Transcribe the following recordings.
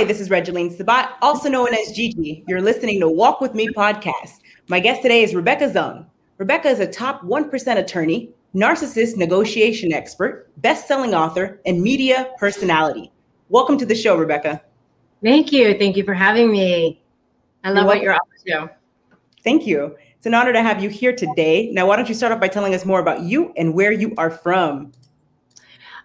Hi, this is Regeline Sabat, also known as Gigi. You're listening to Walk With Me podcast. My guest today is Rebecca Zung. Rebecca is a top 1% attorney, narcissist negotiation expert, best-selling author, and media personality. Welcome to the show, Rebecca. Thank you. Thank you for having me. I love you're what you're up to. Thank you. It's an honor to have you here today. Now, why don't you start off by telling us more about you and where you are from?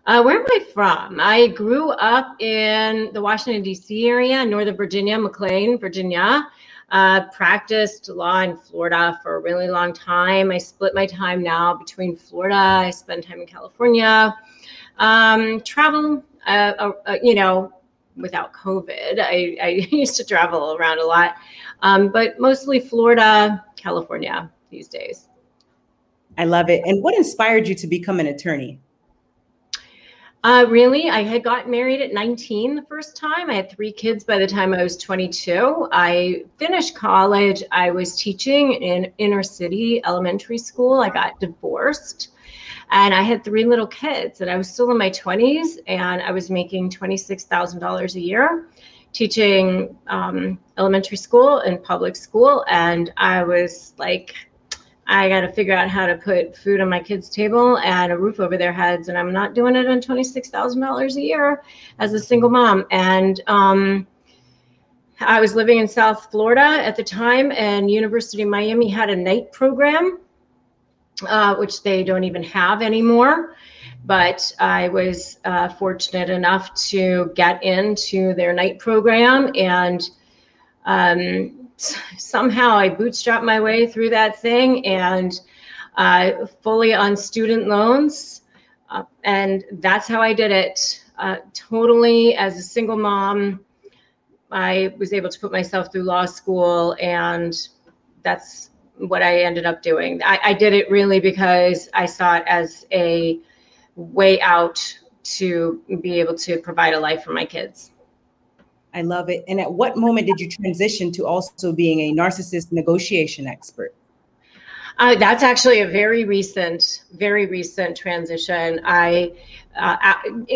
Uh, where am I from? I grew up in the Washington, D.C. area, Northern Virginia, McLean, Virginia. Uh, practiced law in Florida for a really long time. I split my time now between Florida. I spend time in California. Um, travel, uh, uh, uh you know, without COVID, I, I, used to travel around a lot, um, but mostly Florida, California these days. I love it. And what inspired you to become an attorney? Uh, really, I had gotten married at 19 the first time. I had three kids by the time I was 22. I finished college. I was teaching in inner city elementary school. I got divorced and I had three little kids, and I was still in my 20s, and I was making $26,000 a year teaching um, elementary school and public school. And I was like, I got to figure out how to put food on my kids' table and a roof over their heads. And I'm not doing it on $26,000 a year as a single mom. And um, I was living in South Florida at the time, and University of Miami had a night program, uh, which they don't even have anymore. But I was uh, fortunate enough to get into their night program and um, somehow I bootstrapped my way through that thing and uh, fully on student loans. Uh, and that's how I did it. Uh, totally as a single mom, I was able to put myself through law school, and that's what I ended up doing. I, I did it really because I saw it as a way out to be able to provide a life for my kids. I love it. And at what moment did you transition to also being a narcissist negotiation expert? Uh, that's actually a very recent, very recent transition. I, uh,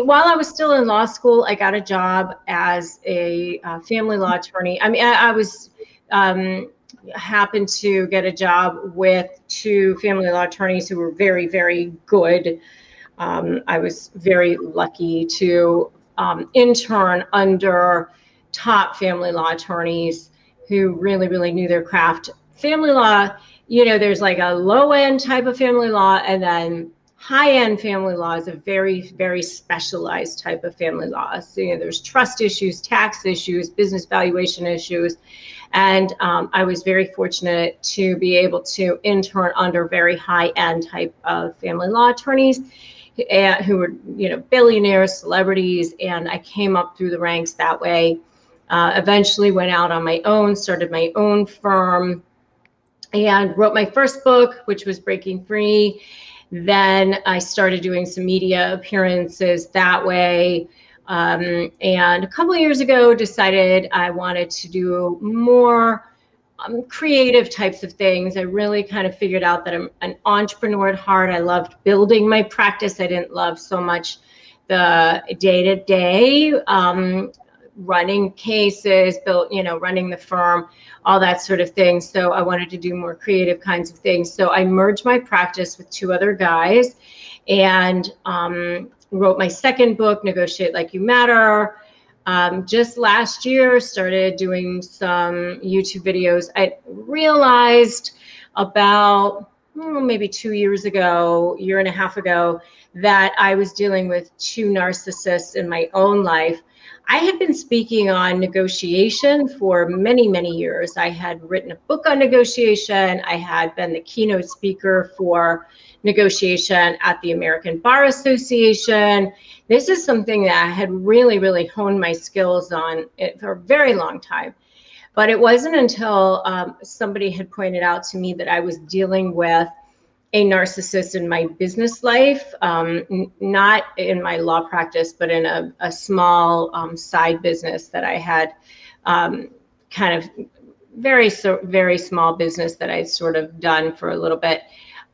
while I was still in law school, I got a job as a uh, family law attorney. I mean, I, I was um, happened to get a job with two family law attorneys who were very, very good. Um, I was very lucky to um, intern under top family law attorneys who really, really knew their craft. Family law, you know, there's like a low end type of family law, and then high end family law is a very, very specialized type of family law. So, you know, there's trust issues, tax issues, business valuation issues. And um, I was very fortunate to be able to intern under very high end type of family law attorneys eh, who were, you know, billionaires, celebrities. And I came up through the ranks that way. Uh, eventually went out on my own, started my own firm, and wrote my first book, which was Breaking Free. Then I started doing some media appearances that way. Um, and a couple of years ago, decided I wanted to do more um, creative types of things. I really kind of figured out that I'm an entrepreneur at heart. I loved building my practice. I didn't love so much the day to day running cases, built, you know, running the firm, all that sort of thing. So I wanted to do more creative kinds of things. So I merged my practice with two other guys and um, wrote my second book, Negotiate Like You Matter. Um, just last year, started doing some YouTube videos. I realized about oh, maybe two years ago, year and a half ago, that I was dealing with two narcissists in my own life I had been speaking on negotiation for many, many years. I had written a book on negotiation. I had been the keynote speaker for negotiation at the American Bar Association. This is something that I had really, really honed my skills on for a very long time. But it wasn't until um, somebody had pointed out to me that I was dealing with a narcissist in my business life, um, n- not in my law practice, but in a, a small um, side business that I had, um, kind of very so very small business that I'd sort of done for a little bit,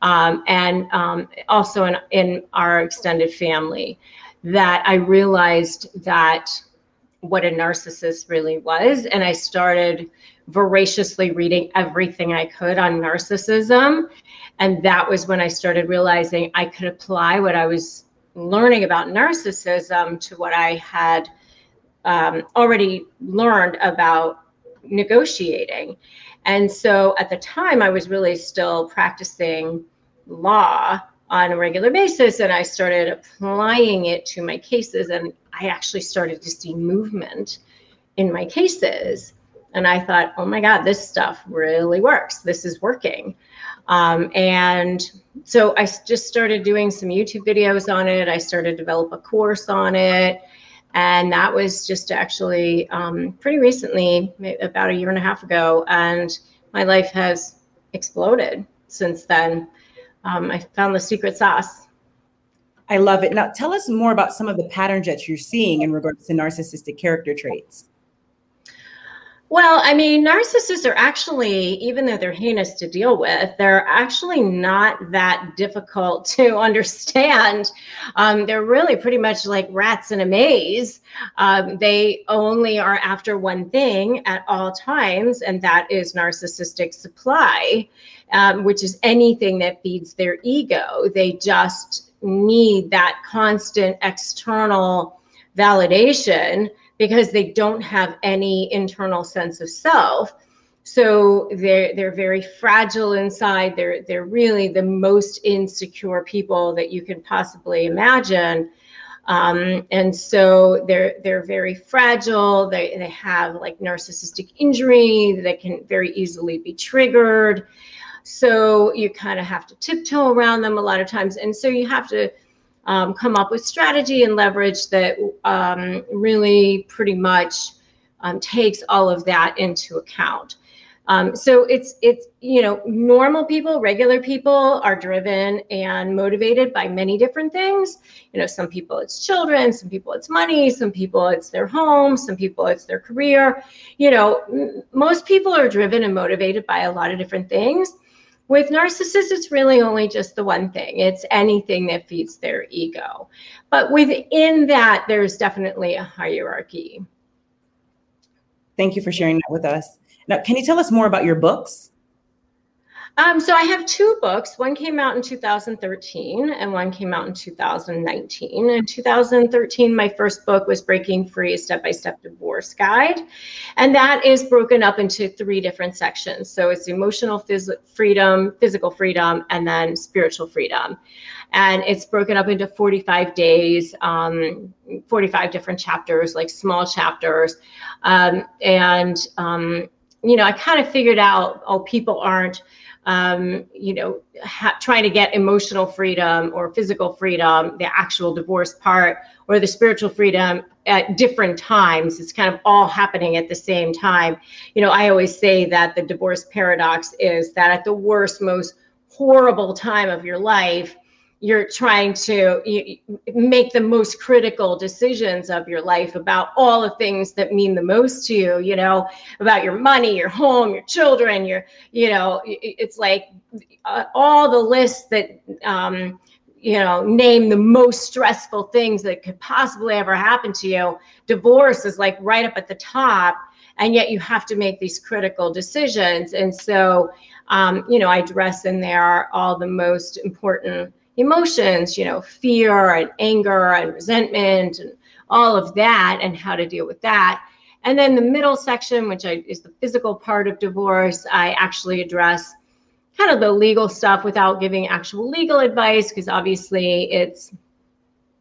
um, and um, also in in our extended family, that I realized that what a narcissist really was. And I started voraciously reading everything I could on narcissism. And that was when I started realizing I could apply what I was learning about narcissism to what I had um, already learned about negotiating. And so at the time, I was really still practicing law on a regular basis and I started applying it to my cases and I actually started to see movement in my cases. And I thought, oh my God, this stuff really works. This is working. Um, and so I just started doing some YouTube videos on it. I started develop a course on it. And that was just actually um, pretty recently, about a year and a half ago. And my life has exploded since then. Um, I found the secret sauce. I love it. Now, tell us more about some of the patterns that you're seeing in regards to narcissistic character traits. Well, I mean, narcissists are actually, even though they're heinous to deal with, they're actually not that difficult to understand. Um, they're really pretty much like rats in a maze. Um, they only are after one thing at all times, and that is narcissistic supply, um, which is anything that feeds their ego. They just need that constant external validation because they don't have any internal sense of self. So they're they're very fragile inside. They're they're really the most insecure people that you can possibly imagine. Um, and so they're they're very fragile. They, they have like narcissistic injury that can very easily be triggered. So you kind of have to tiptoe around them a lot of times. And so you have to um, come up with strategy and leverage that um, really pretty much um, takes all of that into account. Um, so it's it's you know normal people, regular people are driven and motivated by many different things. You know, some people it's children, some people it's money, some people it's their home, some people it's their career. You know, m- most people are driven and motivated by a lot of different things. With narcissists, it's really only just the one thing. It's anything that feeds their ego. But within that, there's definitely a hierarchy. Thank you for sharing that with us. Now, can you tell us more about your books? Um, so I have two books. One came out in 2013 and one came out in 2019. In 2013, my first book was Breaking Free, a step-by-step divorce guide. And that is broken up into three different sections. So it's emotional phys- freedom, physical freedom, and then spiritual freedom. And it's broken up into 45 days, um, 45 different chapters, like small chapters. Um, and, um, you know, I kind of figured out, oh, people aren't um, you know, ha- trying to get emotional freedom or physical freedom, the actual divorce part, or the spiritual freedom at different times. It's kind of all happening at the same time. You know, I always say that the divorce paradox is that at the worst, most horrible time of your life, you're trying to make the most critical decisions of your life about all the things that mean the most to you you know about your money your home your children your you know it's like uh, all the lists that um, you know name the most stressful things that could possibly ever happen to you. Divorce is like right up at the top and yet you have to make these critical decisions. And so um, you know i address in there all the most important emotions, you know, fear and anger and resentment and all of that and how to deal with that. And then the middle section, which I, is the physical part of divorce, I actually address kind of the legal stuff without giving actual legal advice because obviously it's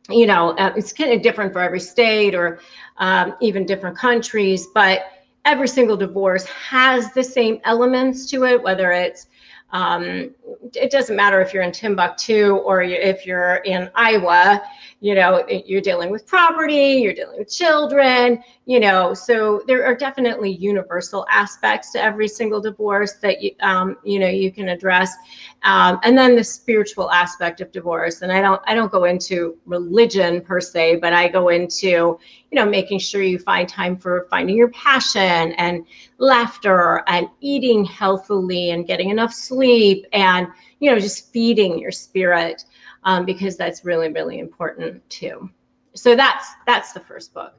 you know uh, it's kind of different for every state or um, even different countries but every single divorce has the same elements to it whether it's um, it doesn't matter if you're in Timbuktu or if you're in Iowa, you know, you're dealing with property, you're dealing with children, you know, so there are definitely universal aspects to every single divorce that you, um, you know, you can address. Um, and then the spiritual aspect of divorce. And I don't, I don't go into religion per se, but I go into, you know, making sure you find time for finding your passion and laughter and eating healthily and getting enough sleep and, you know, just feeding your spirit um, because that's really, really important too. So that's that's the first book.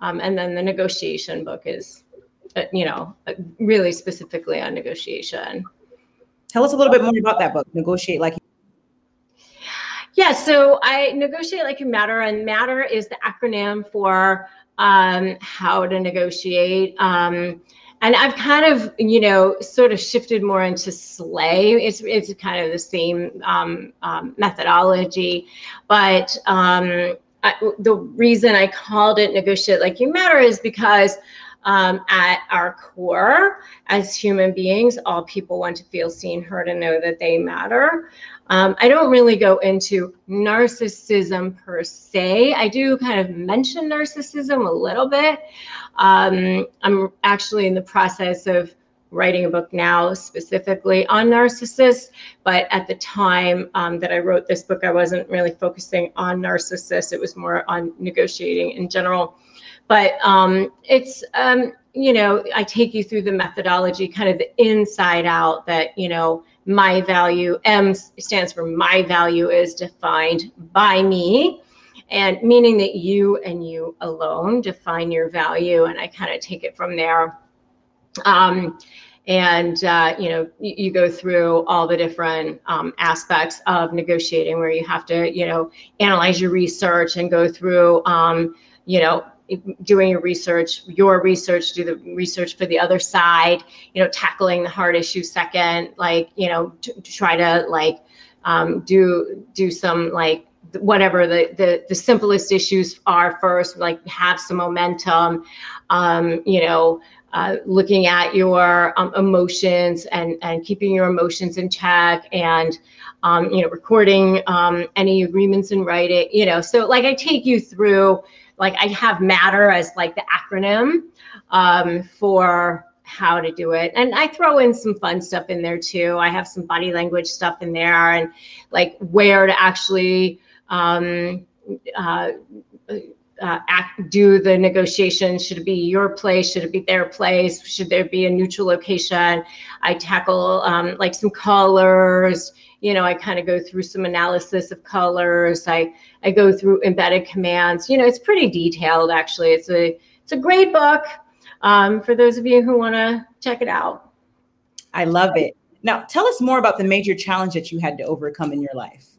Um, and then the negotiation book is, uh, you know, uh, really specifically on negotiation. Tell us a little bit more about that book, Negotiate Like yeah, so I negotiate like you matter, and matter is the acronym for um, how to negotiate. Um, and I've kind of, you know, sort of shifted more into slay. It's it's kind of the same um, um methodology, but um, I, the reason I called it negotiate like you matter is because um, at our core, as human beings, all people want to feel seen, heard, and know that they matter. Um, I don't really go into narcissism per se. I do kind of mention narcissism a little bit. Um, I'm actually in the process of writing a book now specifically on narcissists, but at the time um, that I wrote this book, I wasn't really focusing on narcissists. It was more on negotiating in general. But um, it's, um, you know, I take you through the methodology, kind of the inside out that, you know, my value, M stands for my value is defined by me and meaning that you and you alone define your value. And I kind of take it from there. Um, and uh, you know you, you, go through all the different um, aspects of negotiating where you have to you know analyze your research and go through um, you know doing your research, your research, do the research for the other side, you know, tackling the hard issue second, like, you know, try to like um, do do some like whatever the, the the simplest issues are first, like have some momentum, um, you know, uh, looking at your um, emotions and and keeping your emotions in check and um, you know recording um, any agreements in writing you know so like i take you through like I have matter as like the acronym um, for how to do it. And I throw in some fun stuff in there too. I have some body language stuff in there and like where to actually um, uh, uh, act, do the negotiation. Should it be your place? Should it be their place? Should there be a neutral location? I tackle um, like some colors, you know, I kind of go through some analysis of colors. I I go through embedded commands. You know, it's pretty detailed actually. It's a it's a great book um, for those of you who want to check it out. I love it. Now, tell us more about the major challenge that you had to overcome in your life.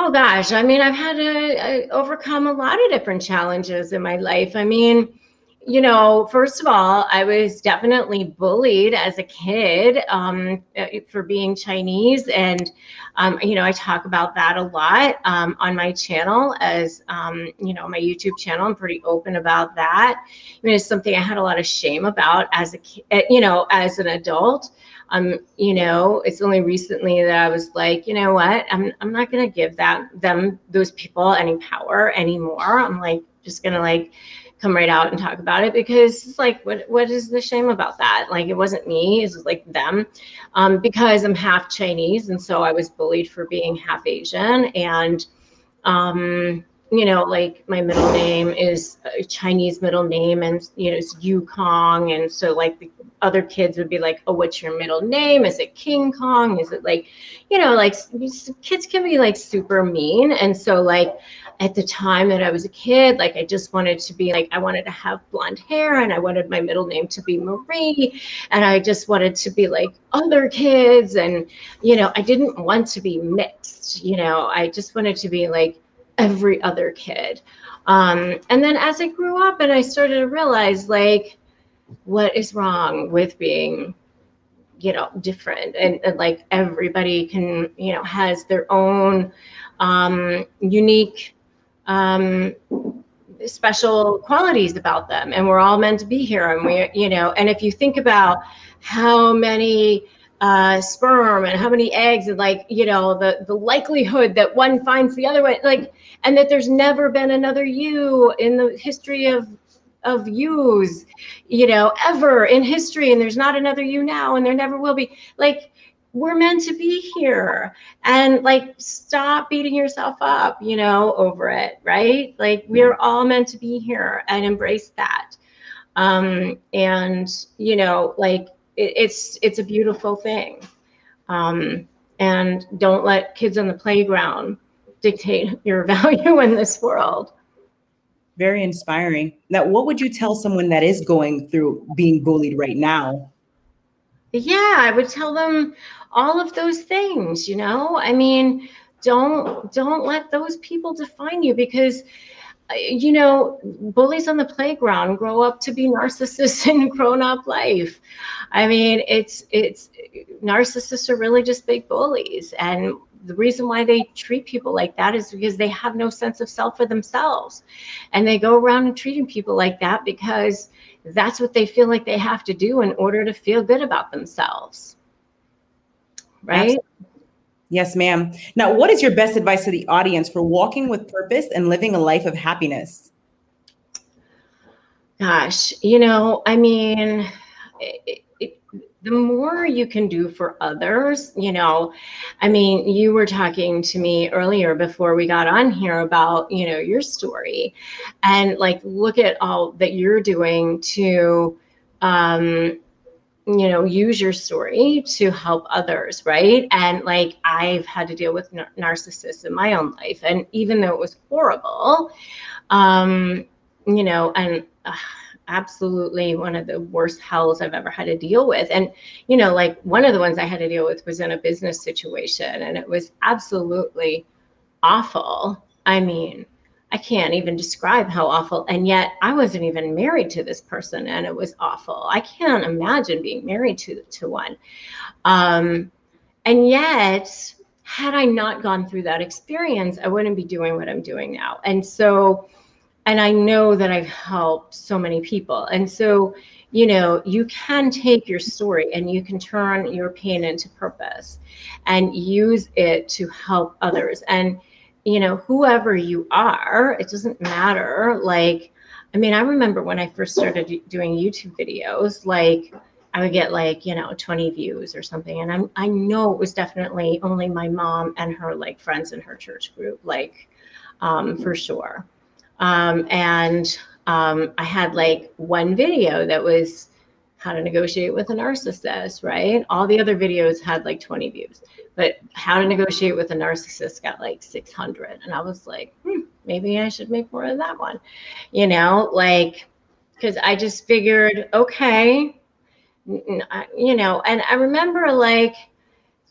Oh gosh, I mean, I've had to overcome a lot of different challenges in my life. I mean, you know, first of all, I was definitely bullied as a kid um, uh, for being Chinese. And, um, you know, I talk about that a lot um, on my channel as, um, you know, my YouTube channel. I'm pretty open about that. I mean, it's something I had a lot of shame about as a, uh, you know, as an adult. Um, you know, it's only recently that I was like, you know what, I'm, I'm not going to give that, them, those people any power anymore. I'm like, just going to like, come right out and talk about it because it's like what what is the shame about that? Like it wasn't me it's like them. Um, because i'm half chinese and so i was bullied for being half asian and um, you know like my middle name is a chinese middle name and you know it's yukong and so like the other kids would be like oh what's your middle name is it king kong is it like you know like kids can be like super mean and so like at the time that I was a kid, like I just wanted to be like, I wanted to have blonde hair and I wanted my middle name to be Marie. And I just wanted to be like other kids. And, you know, I didn't want to be mixed, you know, I just wanted to be like every other kid. Um, and then as I grew up and I started to realize like, what is wrong with being you know different? And, and, like everybody can you know has their own um unique um, special qualities about them. And we're all meant to be here. And we you know and if you think about how many uh, sperm and how many eggs and like you know the the likelihood that one finds the other one like and that there's never been another you in the history of of yous you know ever in history and there's not another you now and there never will be. Like we're meant to be here and like stop beating yourself up you know over it right? Like we're all meant to be here and embrace that. Um and you know like it, it's it's a beautiful thing. Um and don't let kids on the playground dictate your value in this world Very inspiring. Now, what would you tell someone that is going through being bullied right now? Yeah, I would tell them all of those things, you know? I mean, don't don't let those people define you because you know, bullies on the playground grow up to be narcissists in grown-up life. I mean, it's it's narcissists are really just big bullies, and the reason why they treat people like that is because they have no sense of self for themselves, and they go around and treating people like that because that's what they feel like they have to do in order to feel good about themselves. Right. Absolutely. Yes, ma'am. Now, what is your best advice to the audience for walking with purpose and living a life of happiness? Gosh, you know, I mean, it, it, the more you can do for others, you know, I mean, you were talking to me earlier before we got on here about, you know, your story and like look at all that you're doing to, um, you know use your story to help others right? And like i've had to deal with nar- narcissists in my own life and even though it was horrible um you know and uh, absolutely one of the worst hells i've ever had to deal with. And you know like one of the ones i had to deal with was in a business situation and it was absolutely awful. I mean I can't even describe how awful. And yet I wasn't even married to this person and it was awful. I can't imagine being married to, to one. Um, and yet, had I not gone through that experience, I wouldn't be doing what I'm doing now. And so, and I know that I've helped so many people. And so, you know, you can take your story and you can turn your pain into purpose and use it to help others. And you know, whoever you are, it doesn't matter. Like, I mean, I remember when I first started doing YouTube videos, like I would get like, you know, 20 views or something. And I'm, I know it was definitely only my mom and her like friends in her church group, like um, for sure. Um, and um, I had like one video that was how to negotiate with a narcissist, right? All the other videos had like 20 views, but how to negotiate with a narcissist got like 600. And I was like, hmm, maybe I should make more of that one, you know, like, because I just figured, okay, you know, and I remember like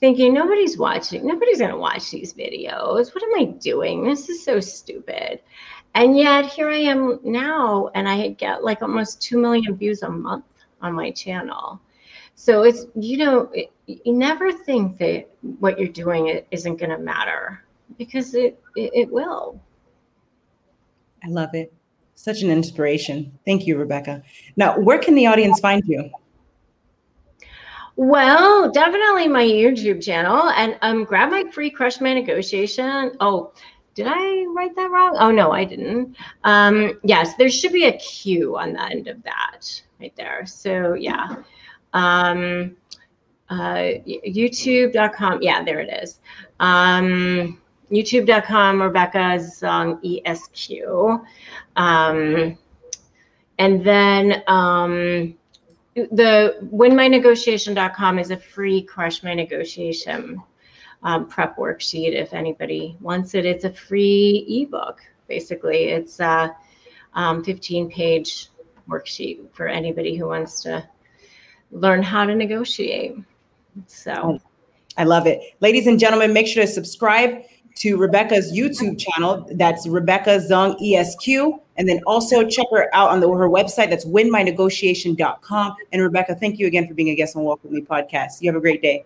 thinking, nobody's watching, nobody's going to watch these videos. What am I doing? This is so stupid. And yet here I am now, and I get like almost 2 million views a month on my channel. So it's, you know, it, you never think that what you're doing isn't going to matter because it, it, it will. I love it. Such an inspiration. Thank you, Rebecca. Now, where can the audience find you? Well, definitely my YouTube channel and um grab my free crush my negotiation. Oh, did I write that wrong? Oh no, I didn't. Um yes, there should be a Q on the end of that right there. So yeah. Um, uh, youtube.com. Yeah, there it is. Um, youtube.com, Rebecca Zung ESQ. Um, and then um, the winmynegotiation.com is a free crush my negotiation um, prep worksheet if anybody wants it. It's a free ebook, basically. It's a um, 15 page worksheet for anybody who wants to learn how to negotiate. So I love it. Ladies and gentlemen, make sure to subscribe to Rebecca's YouTube channel. That's Rebecca Zung ESQ. And then also check her out on the, her website. That's winmynegotiation.com. And Rebecca, thank you again for being a guest on Walk With Me podcast. You have a great day.